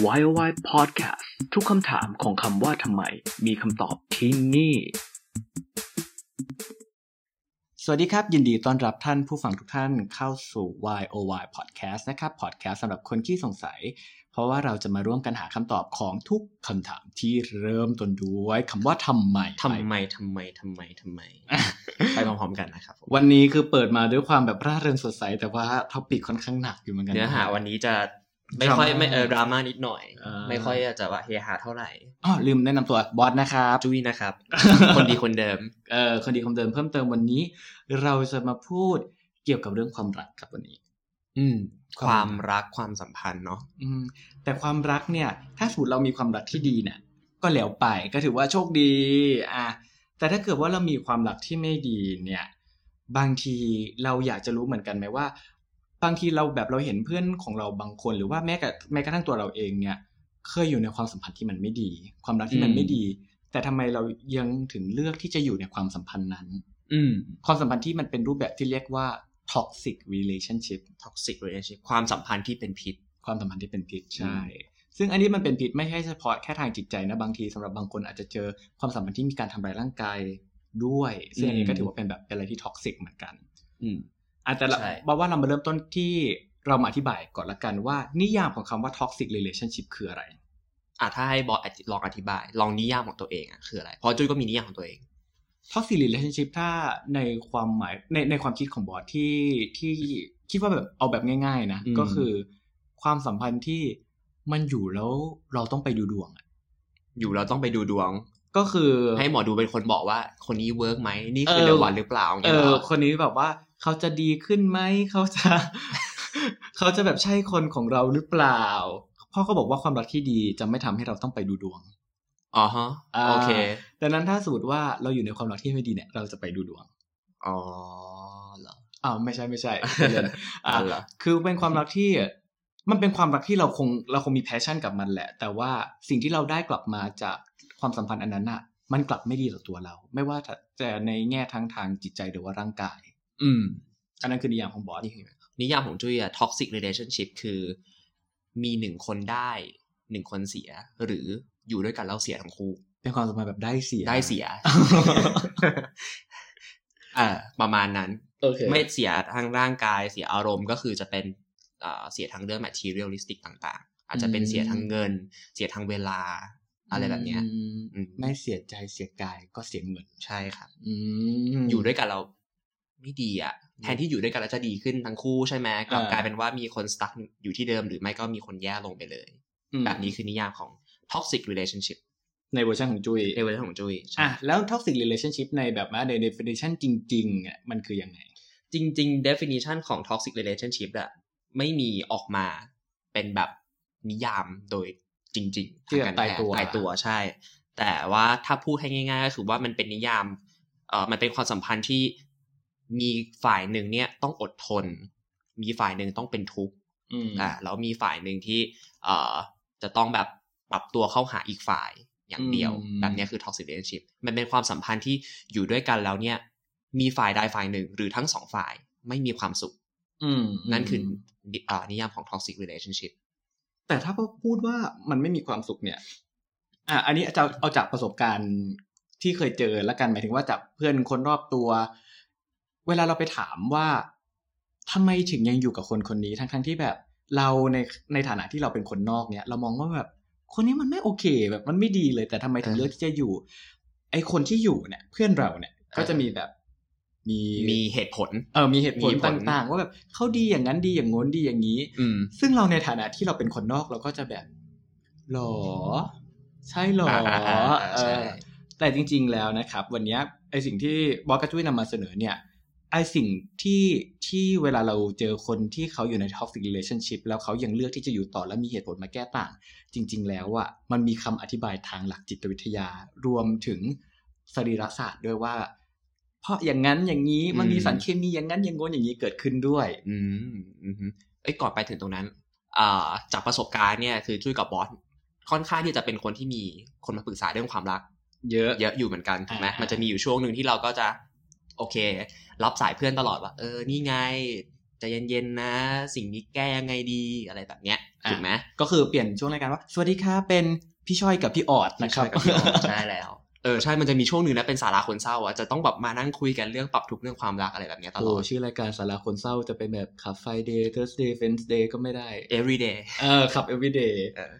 Why oh Why Podcast ทุกคำถามของคำว่าทำไม มีคำตอบที่นี่ สวัสดีครับ ยินดีต้อนรับท่านผู้ฟังทุกท่านเข้าสู่ Why oh Why Podcast นะครับ Podcast สำหรับคนที่สงสัย เพราะว่าเราจะมาร่วมกันหาคำตอบของทุกคำถามที่เริ่มต้นด้วยคำว่าทำไมทำไมทำไมทำไมทำไม ไปพร้อมๆกันนะครับผมวันนี้คือเปิดมาด้วยความแบบร่าเริงสดใส แต่ว่าtopic ค่อนข้างหนักอยู่เหมือนกันเนื้อหาวันนี้จะ ไม่ค่อยไม่เออดราม่านิดหน่อยอ่าไม่ค่อยจะว่าเฮฮาเท่าไหร่อ๋อลืมแนะนำตัวบอสนะครับจุ้ยนะครับ คนดีคนเดิมเอ่อคนดีคนเดิมเพิ่มเติมวันนี้ เราจะมาพูดเกี่ยวกับเรื่องความรักครับวันนี้ อืมคความวามรักความสัมพันธ์เนาะอืม แต่ความรักเนี่ย ถ้าสมมติเรามีความรักที่ดีเนี่ยก็แล้วไปก็ถือว่าโชคดี อะแต่ถ้าเกิดว่าเรามีความรักที่ไม่ดีเนี่ย บางทีเราอยากจะรู้เหมือนกันไหมว่า บางทีเราแบบเราเห็นเพื่อนของเราบางคน หรือว่าแม้กระแม้กระทั่งตัวเราเองเนี่ย เคยอยู่ในความสัมพันธ์ที่มันไม่ดี ความรักที่มันไม่ดี แต่ทำไมเรายังถึงเลือกที่จะอยู่ในความสัมพันธ์นั้น อืมความสัมพันธ์ที่มันเป็นรูปแบบที่เรียกว่า toxic relationship toxic relationship ความสัมพันธ์ที่เป็นพิษ ความสัมพันธ์ที่เป็นพิษใช่ ซึ่งอันนี้มันเป็นพิษไม่ใช่เฉพาะแค่ทางจิตใจนะบางทีสำหรับบางคนอาจจะเจอความสัมพันธ์ที่มีการทำร้ายร่างกายด้วย ซึ่งอันนี้ก็ถือว่าเป็นแบบเป็นอะไรที่ toxic เหมือนกัน อืมอาจจะใช่บอกว่าเรามาเริ่มต้นที่เรามาอธิบายก่อนละกันว่า นิยามของคำว่า toxic relationship คืออะไรอะถ้าให้บอสลองอธิบาย ลองนิยามของตัวเองอะคืออะไร เพราะจุ้ยก็มีนิยามของตัวเอง toxic relationship ถ้าในความหมายในในความคิดของบอสที่ที่คิดว่าแบบเอาแบบง่าย ๆ นะอืมก็คือความสัมพันธ์ที่มันอยู่แล้วเราต้องไปดูดวงอะอยู่เราต้องไปดูดวงก็คือให้หมอดูเป็นคนบอกว่า คนนี้เวิร์กไหมนี่คือเออเดือวันหรือเปล่าอย่างเอเงี้ยเหรออคนนี้แบบว่า เขาจะดีขึ้นไหมเขาจะ เขาจะแบบใช่คนของเราหรือเปล่า พ่อก็บอกว่าความรักที่ดีจะไม่ทำให้เราต้องไปดูดวงอ๋อฮะอ่าโอเคดังนั้นถ้าสมมติว่าเราอยู่ในความรักที่ไม่ดีเนี่ย เราจะไปดูดวงอ๋อเหรออ้าวไม่ใช่ไม่ใช่เล่นอะอ๋อเหรอคือเป็นความรักที่มันเป็นความรักที่เราคงเราคงมี passion กับมันแหละ แต่ว่าสิ่งที่เราได้กลับมาจากความสัมพันธ์อันนั้นอะมันกลับไม่ดีต่อตัวเรา ไม่ว่าจะในแง่ทั้งทางจิตใจหรือว่าร่างกาย อืม อันนั้นคือนิยามของบอสนี่คือนิยามของจุ้ยอะ toxic relationship คือ มีหนึ่งคนได้หนึ่งคนเสีย หรืออยู่ด้วยกันแล้วเสียทั้งคู่ เป็นความสัมพันธ์แบบได้เสีย ได้เสียเออประมาณนั้นโอเคไม่เสียทางร่างกายเสียอารมณ์ก็คือจะเป็นเอ่อเสียทางเรื่อง materialistic ต่าง ๆ อาจจะเป็นเสียทางเงิน เสียทางเวลา อะไรแบบเนี้ยอืมอืมไม่เสียใจเสียกายก็เสียเงินใช่ครับอืมอยู่ด้วยกันเรา ไม่ดีอะแทนที่อยู่ด้วยกันแล้วจะดีขึ้นทั้งคู่ใช่ไหมกลับอ่ากลายเป็นว่ามีคนสตั๊กอยู่ที่เดิมหรือไม่ก็มีคนแย่ลงไปเลยอืมแบบนี้คือนิยามของ toxic relationship ในเวอร์ชันของจุยในเวอร์ชันของจุ้ยใช่อะแล้ว toxic relationship ในแบบว่าใน definition จริงๆอะมันคือยังไง จริง ๆ definition ของ toxic relationship อะไม่มีออกมาเป็นแบบนิยามโดยจริงๆที่แบบทงกรตายตัวแพทย์ตายตัวใช่ แต่ว่าถ้าพูดให้ง่าย ๆ ก็คือว่ามันเป็นนิยามเอ่อมันเป็นความสัมพันธ์ที่ มีฝ่ายหนึ่งเนี่ยต้องอดทน มีฝ่ายหนึ่งต้องเป็นทุกข์อืมอ่าแล้วมีฝ่ายหนึ่งที่เอ่อจะต้องแบบปรับตัวเข้าหาอีกฝ่ายอย่างเดียวอืมแบบเนี้ยคือ toxic relationship มันเป็นความสัมพันธ์ที่อยู่ด้วยกันแล้วเนี่ย มีฝ่ายใดฝ่ายหนึ่งหรือทั้งสองฝ่ายไม่มีความสุขอืมนั่นคือนิอ่านิยามของ toxic relationship แต่ถ้าพูดว่ามันไม่มีความสุขเนี่ย อะอันนี้จะเอาจากประสบการณ์ที่เคยเจอแล้วกันหมายถึงว่าจากเพื่อนคนรอบตัว เวลาเราไปถามว่าทำไมถึงยังอยู่กับคนคนนี้ทั้งทั้งๆที่แบบ เราในในฐานะที่เราเป็นคนนอกเนี่ย เรามองว่าแบบคนนี้มันไม่โอเค แบบมันไม่ดีเลย แต่ทำไมถึงเออเลือกที่จะอยู่ ไอคนที่อยู่เนี่ย เพื่อนเราเนี่ยก็จะมีแบบมีมีเหตุผล เออมีเหตุผลมีผลต่างๆ ว่าแบบเขาดีอย่างนั้นดีอย่างโน้นดีอย่างนี้ อืมซึ่งเราในฐานะที่เราเป็นคนนอกเราก็จะแบบหรอ ใช่หรออ่าอ่าอ่าเอใช่อแต่จริง ๆแล้วนะครับ วันเนี้ยไอสิ่งที่บอสกระจุ้ยนำมาเสนอเนี่ย ไอสิ่งที่ที่เวลาเราเจอคนที่เขาอยู่ใน toxic relationship แล้วเขายังเลือกที่จะอยู่ต่อและมีเหตุผลมาแก้ต่าง จริง ๆ แล้วอะมันมีคำอธิบายทางหลักจิตวิทยารวมถึงสรีรศาสตร์ด้วยว่า เพราะอย่างนั้นอย่างนี้มันมีอืมสารเคมีอย่างนั้นอย่างโน้นอย่างนี้เกิดขึ้นด้วย อืมอืมเอ้ยก่อนไปถึงตรงนั้นอ่าจากประสบการณ์เนี่ยคือจุ้ยกับบอสค่อนข้างที่จะเป็นคนที่มีคนมาปรึกษาเรื่องความรัก เยอะเยอะอยู่เหมือนกันถูกไหมอ่ามัมันจะมีอยู่ช่วงหนึ่งที่เราก็จะ โอเค รับสายเพื่อนตลอดว่า เออ นี่ไงใจะเย็นๆนะ สิ่งนี้แก้ยังไงดีอะไรแบบเนี้ยอะถูกไหมกก็คือเปลี่ยนช่วงรายการว่าสวัสดีค่ะเป็นพี่ช่อยกับพี่ออดนะครับใช่กับใช่แล้วเออใช่มันจะมีช่วงหนึ่งนะเป็นสาระคนเศร้าอะจะต้องแบบมานั่งคุยกันเรื่องปรับทุกข์เรื่องความรักอะไรแบบเนี้ยตลโอ้อดชื่อรายการสาระคนเศร้าจะเป็นแบบขับไฟเดย์ Thursday Wednesday ก็ไม่ได้ every day เออขับ everyday เออ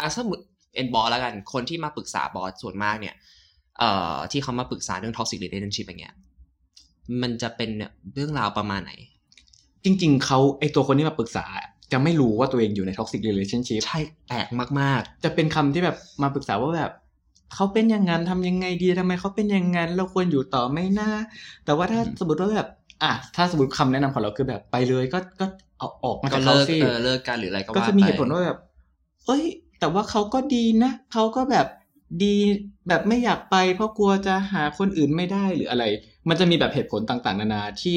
อะสมมติเอ็นบอสแล้วกัน คนที่มาปรึกษาบอสส่วนมากเนี่ยเอ่อที่เขามาปรึกษาเรื่อง toxic relationship อย่างเงี้ย มันจะเป็นเนี่ยเรื่องราวประมาณไหน จริง ๆเขาไอตัวคนที่มาปรึกษา จะไม่รู้ว่าตัวเองอยู่ใน toxic relationship ใช่แปลกมากจะเป็นคำที่แบบมาปรึกษาว่าแบบเขาเป็นอย่างนั้นทำยังไงดีทำไมเขาเป็นอย่างนั้นเราควรอยู่ต่อไหม่น่าแต่ว่าถ้าอืมสมมติว่าแบบ อะถ้าสมมติคำแนะนำของเราคือแบบไปเลยก็ก็เอาออกมาๆก็จากเขาเลิกสิเออเลิกกันหรืออะไรก็ก็ว่าจะมีไปเหตุผลว่าแบบ เอ้ย แต่ว่าเขาก็ดีนะเขาก็แบบ ดีแบบไม่อยากไป เพราะกลัวจะหาคนอื่นไม่ได้หรืออะไร มันจะมีแบบเหตุผลต่างๆ นานาที่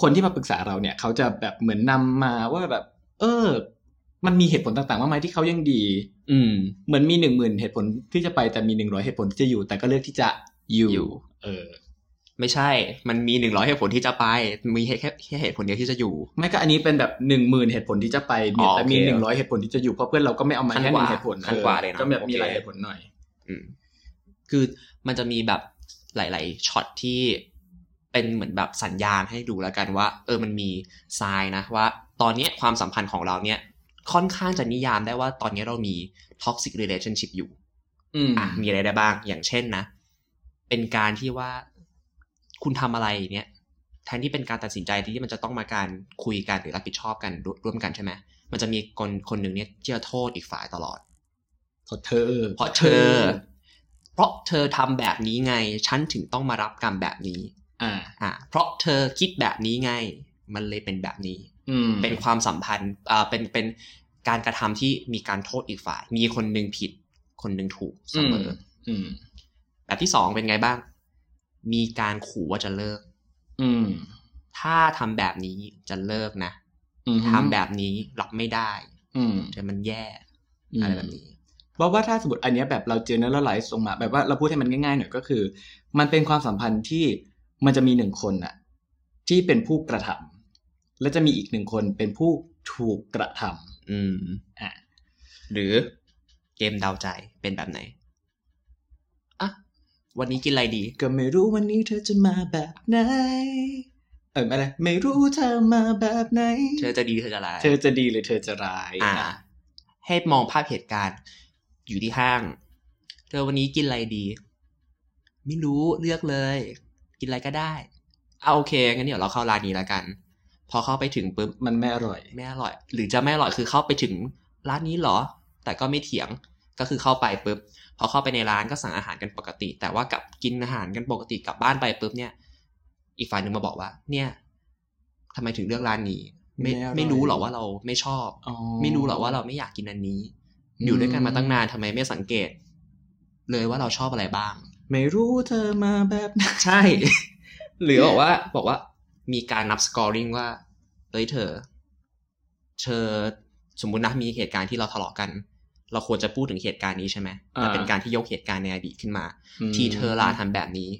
คนที่มาปรึกษาเราเนี่ย เขาจะแบบเหมือนนำมาว่าแบบ เออ มันมีเหตุผลต่างๆมากมายที่เขายังดี อืม เหมือนมีหนึ่งหมื่นเหตุผลที่จะไปแต่มีหนึ่งร้อยเหตุผลที่จะอยู่ แต่ก็เลือกที่จะอยู่อยู่เออ ไม่ใช่ มันมีหนึ่งร้อยเหตุผลที่จะไป มีแค่แค่เหตุผลเดียวที่จะอยู่ ไม่ก็อันนี้เป็นแบบหนึ่งหมื่นเหตุผลที่จะไปมีอ๋อแต่มีโอเคหนึ่งร้อยเหตุผลที่จะอยู่เพราะเพื่อนเราก็ไม่เอามาขั้นแค่กหว่านึ่งเหตุผลขั้นกว่าเลยนะก็แบบมีโอเคหลายเหตุผลหน่อยอืม คือมันจะมีแบบหลาย ๆช็อตที่เป็นเหมือนแบบสัญญาณให้ดูแล้วกันว่า เออมันมีทรายนะว่า ตอนเนี้ยความสัมพันธ์ของเราเนี่ย ค่อนข้างจะนิยามได้ว่าตอนนี้เรามี toxic relationship อยู่อืมอะมีอะไรได้บ้าง อย่างเช่นนะ เป็นการที่ว่าคุณทำอะไรเนี่ยแทนที่เป็นการตัดสินใจที่มันจะต้องมาการคุยกันหรือรับผิดชอบกันร่วมกันใช่ไหมมันจะมีคนคนหนึ่งเนี่ยที่จะโทษอีกฝ่ายตลอด เพราะเธอ เพราะเธอ เพราะเธอทำแบบนี้ไง ฉันถึงต้องมารับกรรมแบบนี้ อ่า อ่า เพราะเธอคิดแบบนี้ไง มันเลยเป็นแบบนี้ อืม เป็นความสัมพันธ์ อ่า เป็น เป็นการกระทำที่มีการโทษอีกฝ่าย มีคนหนึ่งผิด คนหนึ่งถูกเสมอออืม แบบที่สองเป็นไงบ้าง มีการขู่ว่าจะเลิก อืม ถ้าทำแบบนี้จะเลิกนะอืมทำแบบนี้รับไม่ได้ อืมจะมันแย่อืมอะไรแบบนี้ เพราะว่าถ้าสมมติอันเนี้ยแบบเราเจอเนื้อไลฟ์ลงมา แบบว่าเราพูดให้มันง่ายๆหน่อยก็คือ มันเป็นความสัมพันธ์ที่มันจะมีหนึ่งคนน่ะที่เป็นผู้กระทำและจะมีอีกหนึ่งคนเป็นผู้ถูกกระทำอืมอะหรือเกมเดาใจเป็นแบบไหนอะวันนี้กินอะไรดี ก็ไม่รู้วันนี้เธอจะมาแบบไหนเอออะไรไม่รู้เธอมาแบบไหน เธอจะดีเธอจะร้าย เธอจะดีหรือเธอจะร้ายอ่าอะให้มองภาพเหตุการณ์ อยู่ที่ห้าง เธอวันนี้กินอะไรดี ไม่รู้เลือกเลย กินอะไรก็ได้เอาโอเคงั้นเดี๋ยวเราเข้าร้านนี้แล้วกัน พอเข้าไปถึงปุ๊บมันไม่อร่อย ไม่อร่อย หรือจะไม่อร่อยคือเข้าไปถึงร้านนี้เหรอ แต่ก็ไม่เถียงก็คือเข้าไปปุ๊บพอเข้าไปในร้านก็สั่งอาหารกันปกติ แต่ว่ากับกินอาหารกันปกติกลับบ้านไปปุ๊บเนี่ย อีกฝ่ายหนึ่งมาบอกว่า เนี่ยทำไมถึงเลือกร้านนี้ ไม่ไม่อร่อยไม่รู้หรอว่าเราไม่ชอบอ๋อไม่รู้หรอว่าเราไม่อยากกินอันนี้ อืมอยู่ด้วยกันมาตั้งนานทำไมไม่สังเกต เลยว่าเราชอบอะไรบ้าง ไม่รู้เธอมาแบบไหนใช่ หรือบอกว่า บอกว่า มีการนับสกอร์ริงว่าเอ้ยเธอ เธอสมมุตินะมีเหตุการณ์ที่เราทะเลาะกัน เราควรจะพูดถึงเหตุการณ์นี้ใช่ไหมแต่เป็นการที่ยกเหตุการณ์ในอดีตขึ้นมามที่เธอลาทำแบบนี้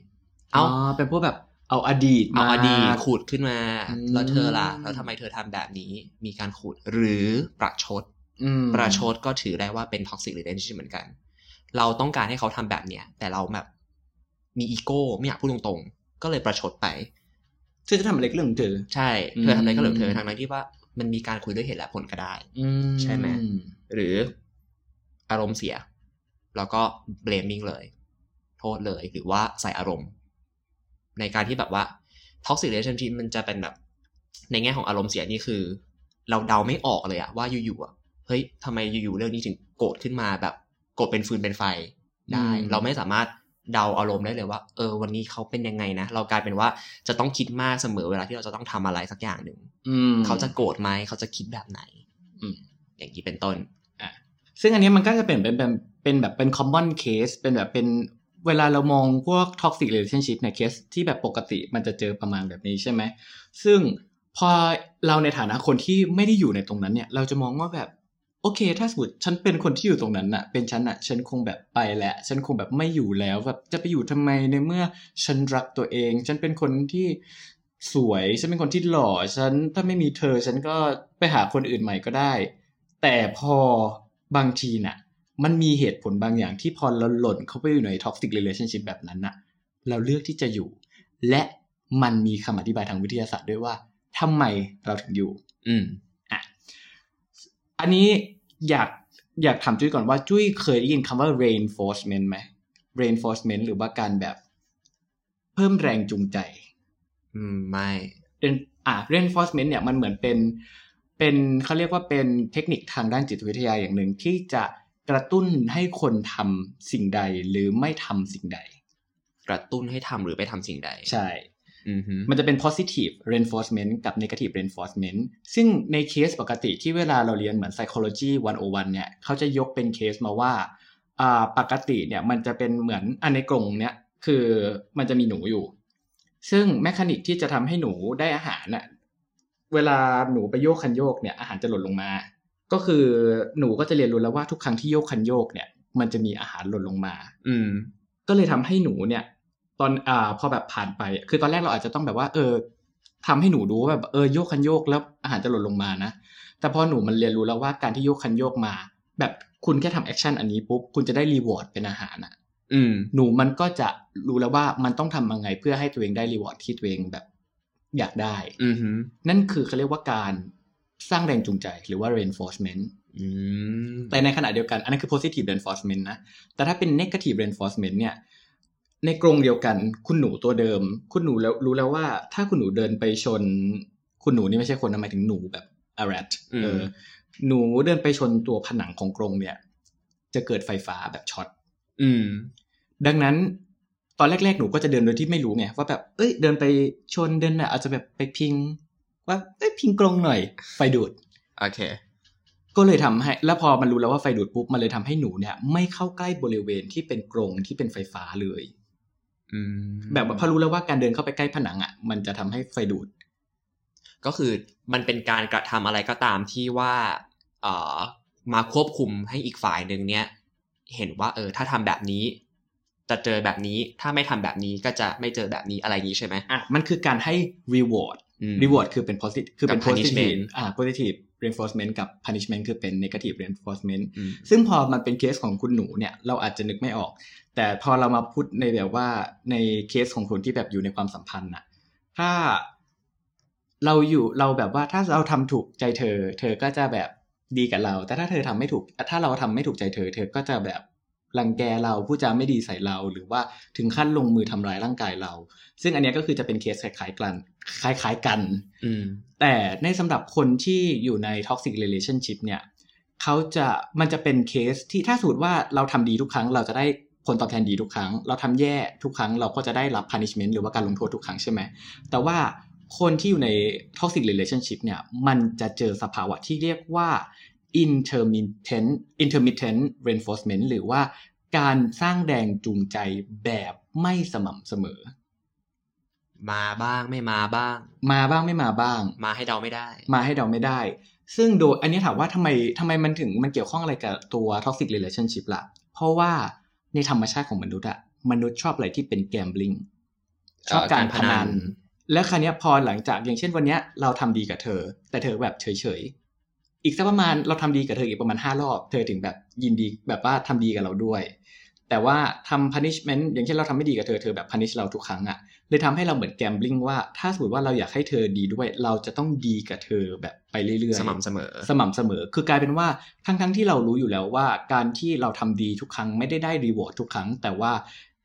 อ๋เอาอเป็นพวกแบบเอาอดีตเอามาอดีตขูดขึ้นมาอืมแล้วเธอล่ะ แล้วทำไมเธอทำแบบนี้ มีการขูดหรือประชดอืม ประชดก็ถือได้ว่าเป็น toxic relationship เหมือนกัน เราต้องการให้เขาทำแบบเนี้ยแต่เราแบบมีอีโก้ไม่อยากพูดตรงๆ ก็เลยประชดไปเธอจะทำอะไรก็เรื่องของเธอ ใช่ เธอทำอะไรก็เหลืองเธอทางนั้นที่ว่ามันมีการคุยด้วยเหตุและผลก็ได้อืมใช่ไหมหรืออารมณ์เสีย แล้วก็ blaming เลย โทษเลยหรือว่าใส่อารมณ์ ในการที่แบบว่า toxic relationship มันจะเป็นแบบ ในแง่ของอารมณ์เสียนี่คือ เราเดาไม่ออกเลยอะว่าอยู่ๆอะ เฮ้ยทำไมอยู่ๆเรื่องนี้ถึงโกรธขึ้นมาแบบโกรธเป็นฟืนเป็นไฟได้ เราไม่สามารถเดาอารมณ์ได้เลยว่า เออ วันนี้เขาเป็นยังไงนะ เรากลายเป็นว่าจะต้องคิดมากเสมอเวลาที่เราจะต้องทำอะไรสักอย่างหนึ่งอืมเขาจะโกรธไหมเขาจะคิดแบบไหน อืมอย่างนี้เป็นต้นซึ่งอันเนี้ยมันก็จะเป็นเป็นเป็นเป็นแบบเป็น common case เป็นแบบเป็นเวลาเรามองพวก toxic relationship ในเคสที่แบบปกติมันจะเจอประมาณแบบนี้ใช่ไหม ซึ่งพอเราในฐานะคนที่ไม่ได้อยู่ในตรงนั้นเนี่ย เราจะมองว่าแบบ โอเค ถ้าสมมติฉันเป็นคนที่อยู่ตรงนั้นน่ะ เป็นฉันน่ะ ฉันคงแบบไปแล้วฉันคงแบบไม่อยู่แล้วแบบจะไปอยู่ทำไมในเมื่อฉันรักตัวเอง ฉันเป็นคนที่สวย ฉันเป็นคนที่หล่อ ฉันถ้าไม่มีเธอ ฉันก็ไปหาคนอื่นใหม่ก็ได้ แต่พอบางทีน่ะ มันมีเหตุผลบางอย่างที่พอเราหล่นเข้าไปอยู่ใน toxic relationship แบบนั้นน่ะ เราเลือกที่จะอยู่ และมันมีคำอธิบายทางวิทยาศาสตร์ด้วยว่าทำไมเราถึงอยู่ อืม อันนี้อยากอยากถามจุ้ยก่อนว่าจุ้ยเคยได้ยินคำว่า reinforcement ไหม reinforcement หรือว่าการแบบเพิ่มแรงจูงใจ อืม ไม่เป็นอ่า reinforcement เนี่ยมันเหมือนเป็นเป็นเขาเรียกว่าเป็นเทคนิคทางด้านจิตวิทยาอย่างหนึ่งที่จะกระตุ้นให้คนทำสิ่งใดหรือไม่ทำสิ่งใด กระตุ้นให้ทำหรือไปทำสิ่งใด ใช่อือฮึ มันจะเป็น positive reinforcement กับ negative reinforcement ซึ่งในเคสปกติที่เวลาเราเรียนเหมือน psychology 101 เนี่ยเขาจะยกเป็นเคสมาว่าอ่าปกติเนี่ยมันจะเป็นเหมือนอันในกรงเนี่ยคือมันจะมีหนูอยู่ ซึ่ง mechanic ที่จะทำให้หนูได้อาหารน่ะเวลาหนูไปโยกคันโยกเนี่ยอาหารจะหล่นลงมา ก็คือหนูก็จะเรียนรู้แล้วว่าทุกครั้งที่โยกคันโยกเนี่ย มันจะมีอาหารหล่นลงมา อืม ก็เลยทำให้หนูเนี่ย ตอนอ่าพอแบบผ่านไป คือตอนแรกเราอาจจะต้องแบบว่า เออทำให้หนูรู้ว่าแบบเออโยกคันโยกแล้วอาหารจะหล่นลงมานะ แต่พอหนูมันเรียนรู้แล้วว่าการที่โยกคันโยกมา แบบคุณแค่ทำ action อันนี้ปุ๊บคุณจะได้ reward เป็นอาหารอะอืมหนูมันก็จะรู้แล้วว่ามันต้องทำยังไงเพื่อให้ตัวเองได้รีวอร์ดที่ตัวเองแบบอยากได้อือฮึนั่นคือเขาเรียกว่าการสร้างแรงจูงใจหรือว่า reinforcement อืมแต่ในขณะเดียวกัน อันนั้นคือ positive reinforcement นะ แต่ถ้าเป็น negative reinforcement เนี่ย ในกรงเดียวกัน คุณหนูตัวเดิม คุณหนูแล้วรู้แล้วว่า ถ้าคุณหนูเดินไปชน คุณหนูนี่ไม่ใช่คนนะหมายถึงหนูแบบ a rat เออ หนูเดินไปชนตัวผนังของกรงเนี่ย จะเกิดไฟฟ้าแบบช็อตอืม ดังนั้นตอนแรก ๆ หนูก็จะเดินโดยที่ไม่รู้ไงว่าแบบ เอ้ย เดินไปชนเดินน่ะอาจจะแบบไปพิง ว่าเอ้ยพิงกรงหน่อย ไฟดูดโอเค ก็เลยทำให้ แล้วพอมันรู้แล้วว่าไฟดูดปุ๊บมันเลยทำให้หนูเนี่ย ไม่เข้าใกล้บริเวณที่เป็นกรงที่เป็นไฟฟ้าเลยอืม แบบว่าพอรู้แล้วว่าการเดินเข้าไปใกล้ผนังอะ มันจะทำให้ไฟดูด ก็คือมันเป็นการกระทำอะไรก็ตามที่ว่าเอ่อมาควบคุมให้อีกฝ่ายหนึ่งเนี่ย เห็นว่า เออ ถ้าทำแบบนี้ จะเจอแบบนี้ ถ้าไม่ทำแบบนี้ก็จะไม่เจอแบบนี้อะไรอย่างนี้ใช่ไหมอะมันคือการให้ reward อืม reward คือเป็น positive คือเป็นกับ positive punishment อ่า positive reinforcement กับ punishment คือเป็น negative reinforcement อืมซึ่งพอมันเป็นเคสของคุณหนูเนี่ย เราอาจจะนึกไม่ออก แต่พอเรามาพูดในแบบว่าในเคสของคนที่แบบอยู่ในความสัมพันธ์น่ะถ้าเราอยู่เราแบบว่าถ้าเราทำถูกใจเธอ เธอก็จะแบบดีกับเรา แต่ถ้าเธอทำไม่ถูก ถ้าเราทำไม่ถูกใจเธอ เธอก็จะแบบรังแกเราพูดจาไม่ดีใส่เรา หรือว่าถึงขั้นลงมือทำร้ายร่างกายเรา ซึ่งอันเนี้ยก็คือจะเป็นเคสคล้ายๆกันคล้าย ๆกัน อืมแต่ในสำหรับคนที่อยู่ใน toxic relationship เนี่ยเขาจะมันจะเป็นเคสที่ถ้าสมมติว่าเราทำดีทุกครั้งเราจะได้ ผลตอบแทนดีทุกครั้ง เราทำแย่ทุกครั้งเราก็จะได้รับ punishment หรือว่าการลงโทษทุกครั้งใช่ไหม แต่ว่าคนที่อยู่ใน toxic relationship เนี่ย มันจะเจอสภาวะที่เรียกว่า intermittent intermittent reinforcement หรือว่าการสร้างแรงจูงใจแบบไม่สม่ำเสมอ มาบ้างไม่มาบ้าง มาบ้างไม่มาบ้าง มาให้เดาไม่ได้ มาให้เดาไม่ได้ ซึ่งโดยอันนี้ถามว่าทำไมทำไมมันถึงมันเกี่ยวข้องอะไรกับตัว toxic relationship ล่ะ เพราะว่า ในธรรมชาติของมนุษย์อะมนุษย์ชอบอะไรที่เป็น gambling ชอบการพนัน แล้วคราวเนี้ยพอหลังจากอย่างเช่นวันเนี้ยเราทำดีกับเธอ แต่เธอแบบเฉยๆอีกสักประมาณเราทำดีกับเธออีกประมาณห้ารอบ เธอถึงแบบยินดีแบบว่าทำดีกับเราด้วย แต่ว่าทำ punishment อย่างเช่นเราทำไม่ดีกับเธอ เธอแบบ punish เราทุกครั้งอะเลยทำให้เราเหมือน gambling ว่า ถ้าสมมติว่าเราอยากให้เธอดีด้วย เราจะต้องดีกับเธอแบบไปเรื่อยๆ สม่ำเสมอ สม่ำเสมอ คือกลายเป็นว่าทั้งทั้งๆที่เรารู้อยู่แล้วว่า การที่เราทำดีทุกครั้งไม่ได้ได้รีวอร์ดทุกครั้ง แต่ว่า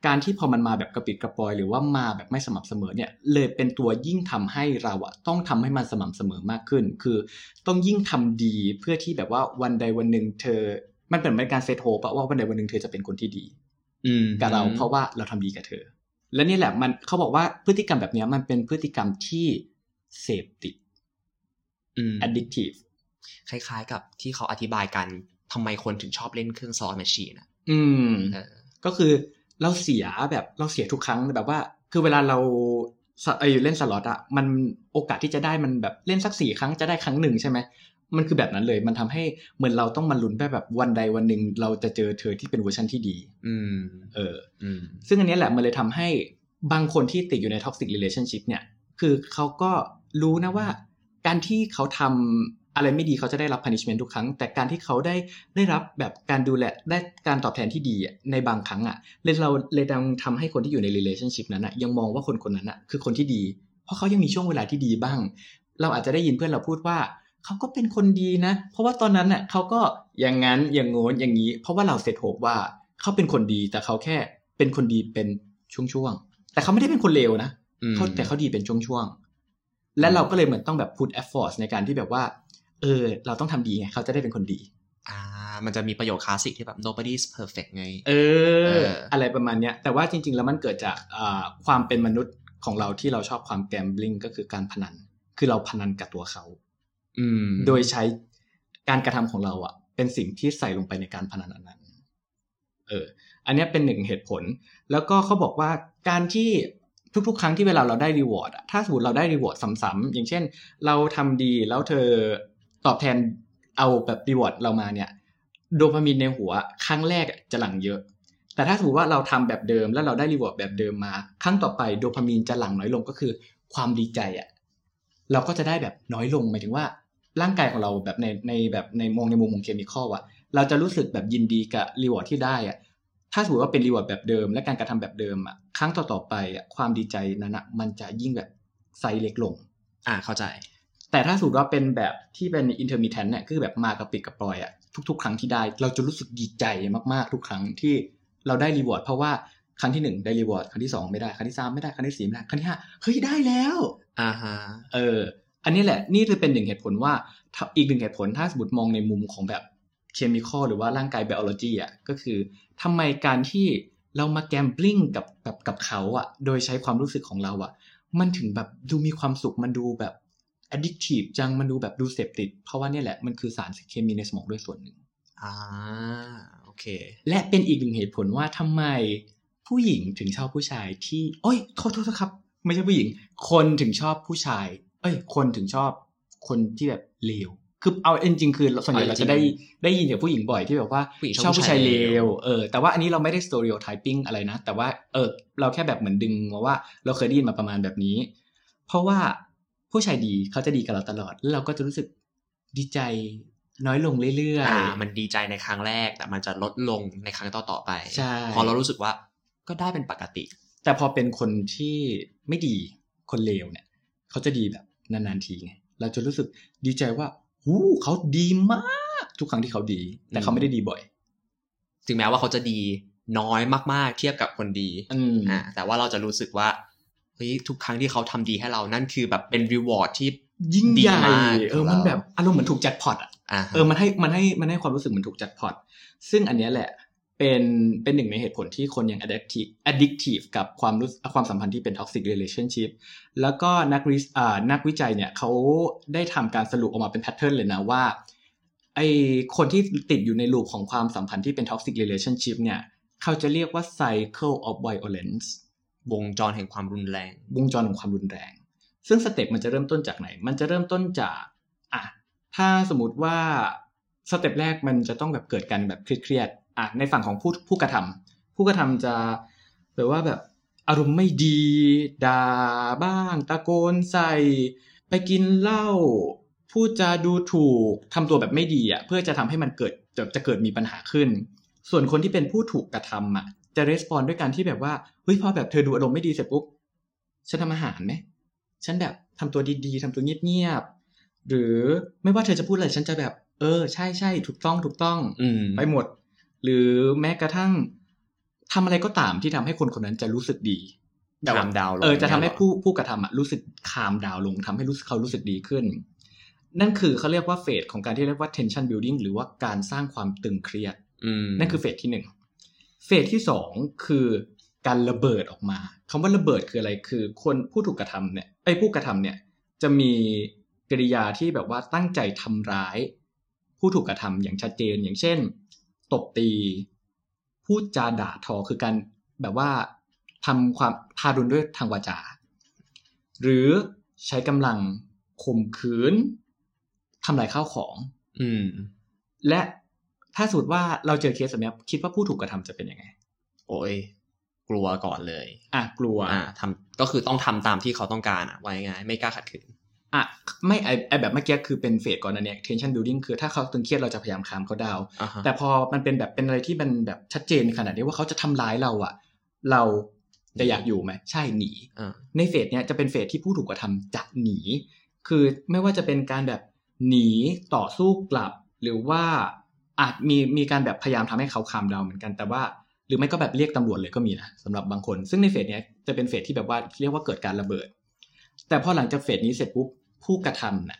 การที่พอมันมาแบบกระปิดกระปอย หรือว่ามาแบบไม่สม่ำเสมอเนี่ยเลยเป็นตัวยิ่งทำให้เราอะต้องทำให้มันสม่ำเสมอมากขึ้น คือ ต้องยิ่งทำดีเพื่อที่แบบว่าวันใดวันหนึ่งเธอ มันเป็นการเซตโฮปว่าวันใดวันหนึ่งเธอจะเป็นคนที่ดี อืมกับเราเพราะว่าเราทำดีกับเธอ และนี่แหละมันเขาบอกว่าพฤติกรรมแบบเนี้ยมันเป็นพฤติกรรมที่เสพติดอืม addictive คล้ายๆ กับที่เขาอธิบายกันทำไมคนถึงชอบเล่นเครื่อง slot machine อะ อืมเออก็คือเราเสียแบบเราเสียทุกครั้งแบบว่า คือเวลาเราเออเล่นสล็อตอะมันโอกาสที่จะได้มันแบบเล่นสักสี่ครั้งจะได้ครั้งหนึ่งใช่ไหม มันคือแบบนั้นเลย มันทำให้เหมือนเราต้องมาลุ้นแบบแบบวันใดวันหนึ่งเราจะเจอเธอที่เป็นเวอร์ชันที่ดี อืม เออ อืม ซึ่งอันเนี้ยแหละมันเลยทำให้บางคนที่ติดอยู่ใน toxic relationship เนี่ย คือเขาก็รู้นะว่า การที่เขาทำอะไรไม่ดีเขาจะได้รับ punishment ทุกครั้ง แต่การที่เขาได้ได้รับแบบการดูแลได้การตอบแทนที่ดีอะในบางครั้งอะเลยเราเลยดังทำให้คนที่อยู่ใน relationship นั้นอะยังมองว่าคนคนนั้นอะคือคนที่ดี เพราะเขายังมีช่วงเวลาที่ดีบ้าง เราอาจจะได้ยินเพื่อนเราพูดว่า เขาก็เป็นคนดีนะ เพราะว่าตอนนั้นน่ะเขาก็อย่างนั้นอย่างโน้นอย่างนี้ เพราะว่าเราเสร็จโหว่าเขาเป็นคนดีแต่เขาแค่เป็นคนดีเป็นช่วงๆแต่เขาไม่ได้เป็นคนเลวนะอืมเขาแต่เขาดีเป็นช่วงๆและเราก็เลยเหมือนต้องแบบ put effort ในการที่แบบว่า เออ เราต้องทำดีไงเขาจะได้เป็นคนดีอ่ามันจะมีประโยคคลาสสิกที่แบบ nobody's perfect ไง เอเออออะไรประมาณเนี้ย แต่ว่าจริง ๆ แล้วมันเกิดจากอ่าความเป็นมนุษย์ของเราที่เราชอบความแกมบลิงก็คือการพนัน คือเราพนันกับตัวเขาอืม โดยใช้การกระทำของเราอะเป็นสิ่งที่ใส่ลงไปในการพนันอันนั้น เออ อันนี้เป็นหนึ่งเหตุผล แล้วก็เขาบอกว่าการที่ทุกๆ ครั้งที่เวลาเราได้ reward อะถ้าสมมติเราได้ reward ซ้ำๆอย่างเช่น เราทำดีแล้วเธอตอบแทนเอาแบบ reward เรามาเนี่ย โดพามีนในหัวครั้งแรกจะหลั่งเยอะ แต่ถ้าสมมติว่าเราทำแบบเดิมแล้วเราได้ reward แบบเดิมมา ครั้งต่อไปโดพามีนจะหลั่งน้อยลงก็คือ ความดีใจอะเราก็จะได้แบบน้อยลงหมายถึงว่า ร่างกายของเราแบบในในแบบในมองในมุมของ chemical อะเราจะรู้สึกแบบยินดีกับ reward ที่ได้อะถ้าสมมติว่าเป็น reward แบบเดิม และการกระทำแบบเดิมอะครั้งต่อๆไปอะความดีใจนั้นอะมันจะยิ่งแบบไซส์เล็กลง อ่าเข้าใจ แต่ถ้าสมมติว่าเป็นแบบที่เป็น intermittent เนี่ยคือแบบมากับปิดกับปล่อยอะทุก ๆ ครั้งที่ได้ เราจะรู้สึกดีใจมากๆทุกครั้งที่เราได้ reward เพราะว่าครั้งที่หนึ่งได้ reward ครั้งที่สองไม่ได้ครั้งที่สามไม่ได้ครั้งที่สี่ไม่ได้ครั้งที่ห้าเฮ้ยได้แล้วอ่าฮะเออ อันนี้แหละนี่จะเป็นหนึ่งเหตุผลว่าถ้าอีกหนึ่งเหตุผลถ้าสมมติมองในมุมของแบบเคมีคอลหรือว่าร่างกายไบโอโลจีอะก็คือทำไมการที่เรามาแกมบลิงกับกับกับเขาอะโดยใช้ความรู้สึกของเราอะ มันถึงแบบดูมีความสุขมันดูแบบ addictive จังมันดูแบบดูเสพติด เพราะว่าเนี่ยแหละมันคือสารเคมีในสมองด้วยส่วนหนึ่งอ่าโอเค และเป็นอีกหนึ่งเหตุผลว่าทำไมผู้หญิงถึงชอบผู้ชายที่ โอ้ยโทษโทษโทษครับ ไม่ใช่ผู้หญิง คนถึงชอบผู้ชาย เอ้ย คนถึงชอบคนที่แบบเลวคือเอาจริงๆคือส่วนใหญ่เอาเราจริงจะได้ได้ยินจากผู้หญิงบ่อยที่แบบว่าผู้หญิงชชออบบผู้ผู้ชาชายยเลเลววเออแต่ว่าอันนี้เราไม่ได้ stereotyping อะไรนะ แต่ว่าเออเราแค่แบบเหมือนดึงมาว่า เราเคยได้ยินมาประมาณแบบนี้ เพราะว่าผู้ชายดีเขาจะดีกับเราตลอดแล้วเราก็จะรู้สึกดีใจน้อยลงเรื่อยอ่าๆมันดีใจในครั้งแรก แต่มันจะลดลงในครั้งต่อๆไปใช่พอเรารู้สึกว่าก็ได้เป็นปกติ แต่พอเป็นคนที่ไม่ดีคนเลวเนี่ย เขาจะดีแบบ นานๆทีไงเราจะรู้สึกดีใจว่าหูเขาดีมาก ทุกครั้งที่เขาดี แต่เขาไม่ได้ดีบ่อย ถึงแม้ว่าเขาจะดีน้อยมากๆ เทียบกับคนดีอืมอ่าแต่ว่าเราจะรู้สึกว่าเฮ้ยทุกครั้งที่เขาทำดีให้เรานั่นคือแบบเป็นรีวอร์ดที่ยิ่งใหญ่ดีมากเออของเรามัมันแบบอารมณ์เหมือนถูกแจ็คพอตอะอ่าเออมันให้มันให้มันให้ความรู้สึกเหมือนถูกแจ็คพอตซึ่งอันเนี้ยแหละ เป็นเป็นหนึ่งในเหตุผลที่คนยัง addictive addictive กับความรู้ความสัมพันธ์ที่เป็น toxic relationship แล้วก็นักวิอ่านักวิจัยเนี่ยเขาได้ทำการสรุปออกมาเป็น pattern เลยนะว่าไอคนที่ติดอยู่ใน loop ของความสัมพันธ์ที่เป็น toxic relationship เนี่ยเขาจะเรียกว่า cycle of violence วงจรแห่งความรุนแรง วงจรของความรุนแรง ซึ่ง step มันจะเริ่มต้นจากไหน มันจะเริ่มต้นจากอะถ้าสมมติว่าสเต็ปแรกมันจะต้องแบบเกิดกันแบบเครียดๆ อะในฝั่งของผู้ผู้กระทำผู้กระทำจะแบบว่าแบบอารมณ์ไม่ดีด่าบ้าง ตะโกนใส่ ไปกินเหล้าพูดจาดูถูกทำตัวแบบไม่ดีอะเพื่อจะทำให้มันเกิดจะจะเกิดมีปัญหาขึ้น ส่วนคนที่เป็นผู้ถูกกระทำอะ จะรีสปอนด้วยการที่แบบว่าเฮ้ยพอแบบเธอดูอารมณ์ไม่ดีเสร็จปุ๊บฉันทำอาหารไหมฉันแบบทำตัวดีๆทำตัวเงียบๆหรือไม่ว่าเธอจะพูดอะไรฉันจะแบบ เออ ใช่ใช่ถูกต้องถูกต้อง อืมไปหมด หรือแม้กระทั่งทำอะไรก็ตามที่ทำให้คนคนนั้นจะรู้สึกดีดาวดาวลงเออจะทำให้นี่ยรผู้ผู้กระทำอะรู้สึกคามดาวลงทำให้รู้สึกเขารู้สึกดีขึ้น นั่นคือเขาเรียกว่าเฟสของการที่เรียกว่า tension building หรือว่าการสร้างความตึงเครียดอืมนั่นคือเฟสที่หนึ่งเฟสที่สองคือการระเบิดออกมาคำว่าระเบิดคืออะไรคือ คนผู้ถูกกระทำเนี่ยไอ้ยผู้กระทำเนี่ย จะมีกริยาที่แบบว่าตั้งใจทำร้าย ผู้ถูกกระทำอย่างชัดเจนอย่างเช่น ตบตี พูดจาด่าทอคือการแบบว่าทำความทารุณด้วยทางวาจา หรือใช้กำลังข่มขืนทำลายข้าวของ อืม และถ้าสมมติว่าเราเจอเคสแบบเนี้ยคิดว่าผู้ถูกกระทำจะเป็นยังไง โอ้ยกลัวก่อนเลย อะกลัว อ่าทำก็คือต้องทำตามที่เขาต้องการอะไว้ง่ายๆไม่กล้าขัดขืน อะไม่ไอไอแบบเมื่อกี้คือเป็นเฟสก่อนนะเนี่ย tension building คือถ้าเขาตึงเครียดเราจะพยายามคามเขาดาวน์อ่าฮะแต่พอมันเป็นแบบเป็นอะไรที่มันแบบชัดเจนขนาดนี้ว่าเขาจะทำร้ายเราอะเราจะอยากอยู่ไหมใช่หนีอ่าในเฟสเนี้ยจะเป็นเฟสที่ผู้ถูกกระทำจะหนี คือไม่ว่าจะเป็นการแบบหนีต่อสู้กลับ หรือว่าอาจมีมีการแบบพยายามทำให้เขาคามดาวน์เหมือนกันแต่ว่าหรือไม่ก็แบบเรียกตำรวจเลยก็มีนะสำหรับบางคน ซึ่งในเฟสเนี้ยจะเป็นเฟสที่แบบว่าเรียกว่าเกิดการระเบิด แต่พอหลังจากเฟสนี้เสร็จปุ๊บ ผู้กระทำน่ะ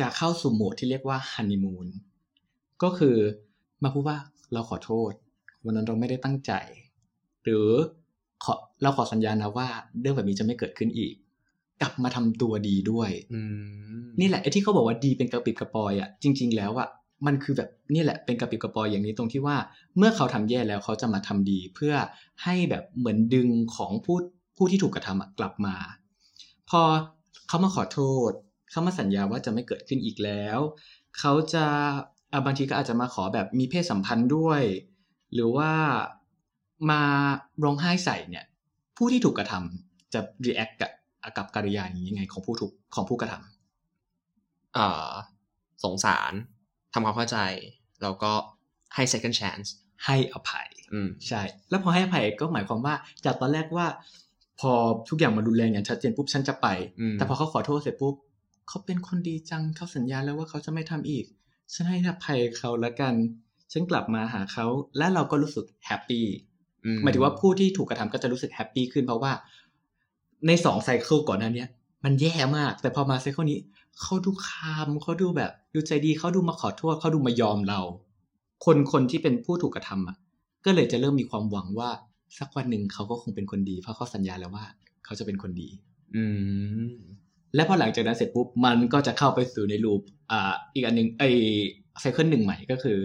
จะเข้าสู่โหมดที่เรียกว่าฮันนีมูนก็คือมาพูดว่าเราขอโทษ วันนั้นเราไม่ได้ตั้งใจ หรือขอเราขอสัญญานะว่า เรื่องแบบนี้จะไม่เกิดขึ้นอีก กลับมาทำตัวดีด้วยอืมนี่แหละไอ้ที่เขาบอกว่าดีเป็นกระปิดกระปอยอะ จริง ๆ แล้วอะมันคือแบบนี่แหละเป็นกระปิดกระปอยอย่างนี้ตรงที่ว่า เมื่อเขาทำแย่แล้วเขาจะมาทำดี เพื่อให้แบบเหมือนดึงของผู้ผู้ที่ถูกกระทำอะกลับมา พอ เขามาขอโทษ เขามาสัญญาว่าจะไม่เกิดขึ้นอีกแล้ว เขาจะอะบางทีก็อาจจะมาขอแบบมีเพศสัมพันธ์ด้วย หรือว่ามาร้องไห้ใส่เนี่ย ผู้ที่ถูกกระทำจะ react กับกับกิริยาอย่างนี้ยังไงของผู้ถูกของผู้กระทำเอ่อสงสารทำความเข้าใจ แล้วก็ให้ second chance ให้อภัย อืม ใช่ แล้วพอให้อภัยก็หมายความว่าจากตอนแรกว่า พอทุกอย่างมารุนแรงอย่างชัดเจนปุ๊บฉันจะไปอืมแต่พอเขาขอโทษเสร็จปุ๊บเขาเป็นคนดีจังเขาสัญญาแล้วว่าเขาจะไม่ทำอีก ฉันให้อภัยเขาแล้วกัน ฉันกลับมาหาเขาและเราก็รู้สึก happy อืหมายถึงว่าผู้ที่ถูกกระทำก็จะรู้สึก happy ขึ้นเพราะว่า ในสอง cycle ก่อนหน้าเนี้ยมันแย่มาก แต่พอมา cycle นี้เขาดู calm เขาดูแบบ ดูใจดีเขาดูมาขอโทษเขาดูมายอมเรา คนคนที่เป็นผู้ถูกกระทำอะ ก็เลยจะเริ่มมีความหวังว่า สักวันหนึ่งเขาก็คงเป็นคนดี เพราะเขาสัญญาแล้วว่า เขาจะเป็นคนดี อืมและพอหลังจากนั้นเสร็จปุ๊บมันก็จะเข้าไปสู่ในลูปอ่า อีกอันหนึ่งไอไซเคิลหนึ่งใหม่ก็คือ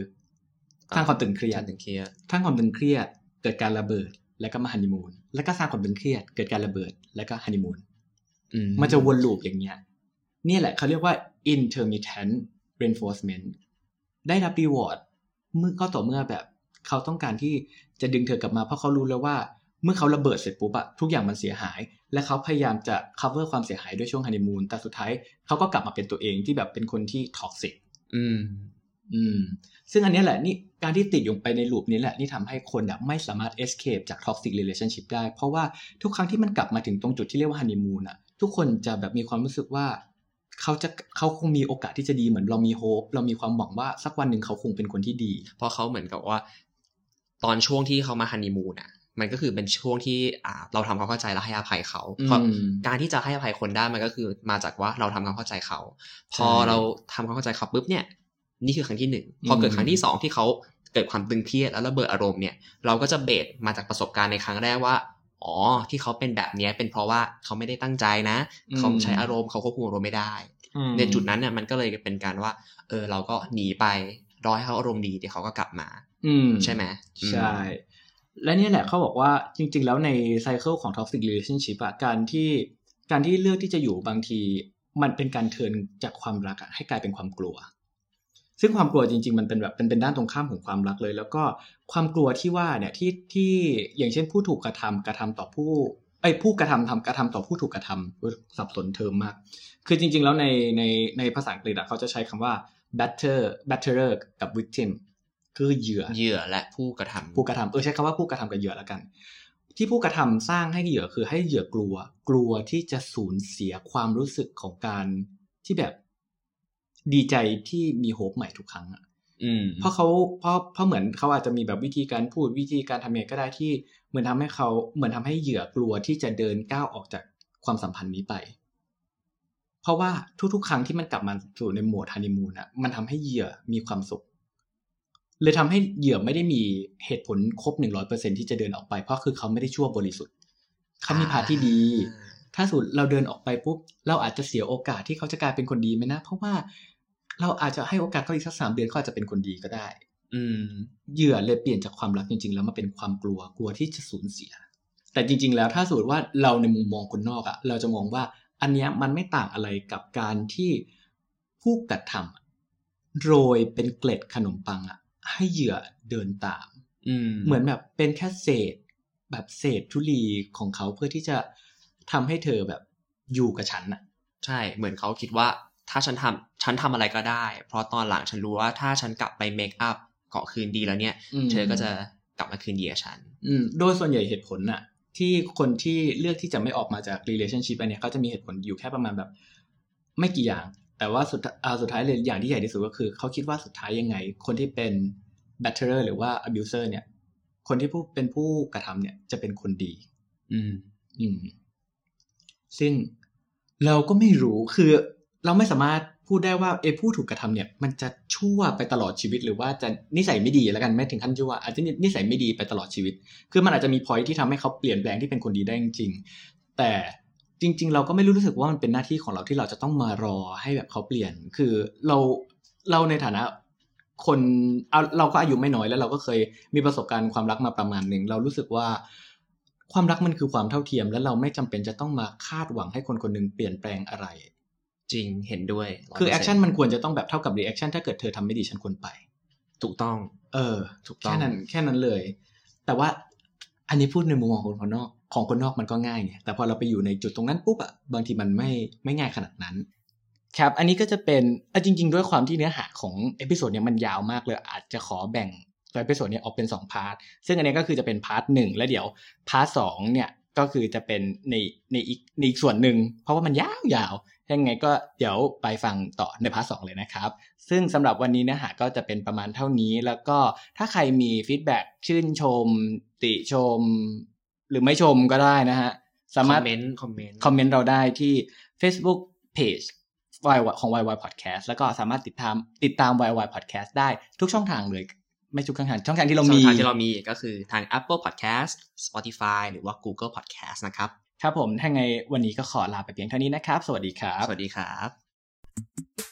สร้างความตึงเครียดสร้างตึงเครียดสร้างความตึงเครียด เกิดการระเบิด แล้วก็มาฮันนีมูนแล้วก็สร้างความตึงเครียด เกิดการระเบิด แล้วก็ฮันนีมูนอืมมันจะวนลูปอย่างเงี้ยนี่แหละเขาเรียกว่า intermittent reinforcement ได้รับ reward เมื่อก็ต่อเมื่อแบบ เขาต้องการที่จะดึงเธอกลับมาเพราะเขารู้แล้วว่า เมื่อเขาระเบิดเสร็จปุ๊บอะทุกอย่างมันเสียหาย และเขาพยายามจะ cover ความเสียหายด้วยช่วงฮันนีมูนแต่สุดท้ายเขาก็กลับมาเป็นตัวเองที่แบบเป็นคนที่ toxic อืมอืมซึ่งอันเนี้ยแหละนี่การที่ติดอยู่ไปในลูปนี้แหละที่ทำให้คนแบบไม่สามารถ escape จาก toxic relationship ได้ เพราะว่าทุกครั้งที่มันกลับมาถึงตรงจุดที่เรียกว่าฮันนีมูนอะทุกคนจะแบบมีความรู้สึกว่า เขาจะเขาคงมีโอกาสที่จะดีเหมือนเรามีโฮปเรามีความหวังว่าสักวันหนึ่งเขาคงเป็นคนที่ดี เพราะเขาเหมือนกับว่า ตอนช่วงที่เขามาฮันนีมูนอะ มันก็คือเป็นช่วงที่อ่าเราทำความเข้าใจและให้อภัยเขาอืมเพราะการที่จะให้อภัยคนได้มันก็คือมาจากว่าเราทำความเข้าใจเขา พอใช่เราทำความเข้าใจเขาปุ๊บเนี่ย นี่คือครั้งที่หนึ่งพอเกิดอืมครั้งที่สองที่เขาเกิดความตึงเครียดแล้วระเบิดอารมณ์เนี่ยเราก็จะเบสมาจากประสบการณ์ในครั้งแรกว่าอ๋อ ที่เขาเป็นแบบเนี้ยเป็นเพราะว่าเขาไม่ได้ตั้งใจนะ เขาใช้อารมณ์เขาควบคุมอารมณ์ไม่ได้อืมในจุดนั้นเนี่ยมันก็เลยเป็นการว่า เออ เราก็หนีไปรอให้เขาอารมณ์ดีเดี๋ยวเขาก็กลับมา อืมใช่ไหมอืมใช่ และเนี่ยแหละเขาบอกว่าจริง ๆ แล้วในไซเคิลของ toxic relationship อะการที่การที่เลือกที่จะอยู่บางที มันเป็นการเทิร์นจากความรักอะให้กลายเป็นความกลัว ซึ่งความกลัวจริง ๆ มันเป็นแบบเป็นเป็นด้านตรงข้ามของความรักเลย แล้วก็ความกลัวที่ว่าเนี่ยที่ที่อย่างเช่นผู้ถูกกระทำกระทำต่อผู้ไอ้ยผู้กระทำทำกระทำต่อผู้ถูกกระทำเว้ยสับสนเทอมมาก คือจริง ๆ แล้วในในในภาษาอังกฤษอะเขาจะใช้คำว่า batter batterer กับ victim คือเหยื่อเหยื่อและผู้กระทำผู้กระทำเออใช้คำว่าผู้กระทำกับเหยื่อแล้วกัน ที่ผู้กระทำสร้างให้เหยื่อคือให้เหยื่อกลัว กลัวที่จะสูญเสียความรู้สึกของการที่แบบดีใจที่มีโฮปใหม่ทุกครั้งอะอืมเพราะเขาเพราะเพราะเหมือนเขาอาจจะมีแบบวิธีการพูดวิธีการทำยังไงก็ได้ที่เหมือนทำให้เขาเหมือนทำให้เหยื่อกลัวที่จะเดินก้าวออกจากความสัมพันธ์นี้ไป เพราะว่าทุกๆ ครั้งที่มันกลับมาสู่ในโหมดฮันนีมูนอะมันทำให้เหยื่อมีความสุข เลยทำให้เหยื่อไม่ได้มีเหตุผลครบหนึ่งร้อยเปอร์เซ็นที่จะเดินออกไป เพราะคือเขาไม่ได้ชั่วบริสุทธิ์เขามีพาร์ทที่ดี ถ้าสุดเราเดินออกไปปุ๊บ เราอาจจะเสียโอกาสที่เขาจะกลายเป็นคนดีไหมนะ เพราะว่าเราอาจจะให้โอกาสเขาอีกสักสามเดือนเขาอาจจะเป็นคนดีก็ได้ อืม เหยื่อเลยเปลี่ยนจากความรักจริง ๆ แล้วมาเป็นความกลัวกลัวที่จะสูญเสีย แต่จริง ๆ แล้วถ้าสมมติว่าเราในมุมมองคนนอกอะเราจะมองว่าอันเนี้ยมันไม่ต่างอะไรกับการที่ผู้กระทำอะโรยเป็นเกล็ดขนมปังอะ ให้เหยื่อเดินตามอืมเหมือนแบบเป็นแค่เศษ แบบเศษทุลีของเขาเพื่อที่จะทำให้เธอแบบอยู่กับฉันอะใช่ช่เหมือนเขาคิดว่า ถ้าฉันทำฉันทำอะไรก็ได้ เพราะตอนหลังฉันรู้ว่าถ้าฉันกลับไปเมคอัพเกาะคืนดีแล้วเนี่ยอืมเธอก็จะกลับมาคืนดีกับฉัน อืมโดยส่วนใหญ่เหตุผลน่ะ ที่คนที่เลือกที่จะไม่ออกมาจาก relationship อันเนี้ยเขาจะมีเหตุผลอยู่แค่ประมาณแบบ ไม่กี่อย่าง แต่ว่าสุดอ่าสุดท้ายเลยอย่างที่ใหญ่ที่สุดก็คือเขาคิดว่าสุดท้ายยังไง คนที่เป็น batterer หรือว่า abuser เนี่ย คนที่ผู้เป็นผู้กระทำเนี่ยจะเป็นคนดี อืม อืม ซึ่งเราก็ไม่รู้คือเราไม่สามารถพูดได้ว่าเอผู้ถูกกระทำเนี่ย มันจะชั่วไปตลอดชีวิต หรือว่าจะนิสัยไม่ดีแล้วกันไม่ถึงขั้นชั่วอาจจะนิสัยไม่ดีไปตลอดชีวิต คือมันอาจจะมีพอยที่ทำให้เขาเปลี่ยนแปลงที่เป็นคนดีได้จริงๆแต่ จริง ๆ เราก็ไม่รู้สึกว่ามันเป็นหน้าที่ของเราที่เราจะต้องมารอให้แบบเขาเปลี่ยน คือเราเราในฐานะคนเอาเราก็อายุไม่น้อยแล้วเราก็เคยมีประสบการณ์ความรักมาประมาณหนึ่งเรารู้สึกว่าความรักมันคือความเท่าเทียม และเราไม่จำเป็นจะต้องมาคาดหวังให้คนคนหนึ่งเปลี่ยนแปลงอะไร จริงเห็นด้วย คือ100% action มันควรจะต้องแบบเท่ากับ reaction ถ้าเกิดเธอทำไม่ดีฉันควรไป ถูกต้อง เออ ถูกต้องแค่นั้นแค่นั้นเลย แต่ว่าอันนี้พูดในมุมมองของคนนอก ของคนนอกมันก็ง่ายไงแต่พอเราไปอยู่ในจุดตรงนั้นปุ๊บอะบางทีมันไม่ไม่ง่ายขนาดนั้น ครับ อันนี้ก็จะเป็นอะจริง ๆ ด้วยความที่เนื้อหาของ episode เนี้ยมันยาวมากเลย อาจจะขอแบ่งตัว episode เนี้ยออกเป็นสอง part ซึ่งอันนี้ก็คือจะเป็น part หนึ่งแล้วเดี๋ยว part สองเนี่ยก็คือจะเป็นในในอีกในอีกส่วนหนึ่งเพราะว่ามันยาวยาวยังไงก็เดี๋ยวไปฟังต่อใน part สองเลยนะครับ ซึ่งสำหรับวันนี้เนื้อหาก็จะเป็นประมาณเท่านี้ แล้วก็ถ้าใครมี feedback ชื่นชม ติชม หรือไม่ชมก็ได้นะฮะ สามารถคอมเมนต์คอมเมนต์คอมเมนต์เราได้ที่ Facebook Page ของ YY Podcast แล้วก็สามารถติดตามติดตาม YY Podcast ได้ทุกช่องทางเลย ไม่ทุกช่องทางช่องทางที่เราช่อมีงทางที่เรามีก็คือทาง Apple Podcast Spotify หรือว่า Google Podcast นะครับครับผมถ้าไงวันนี้ก็ขอลาไปเพียงเท่านี้นะครับ สวัสดีครับ สวัสดีครับ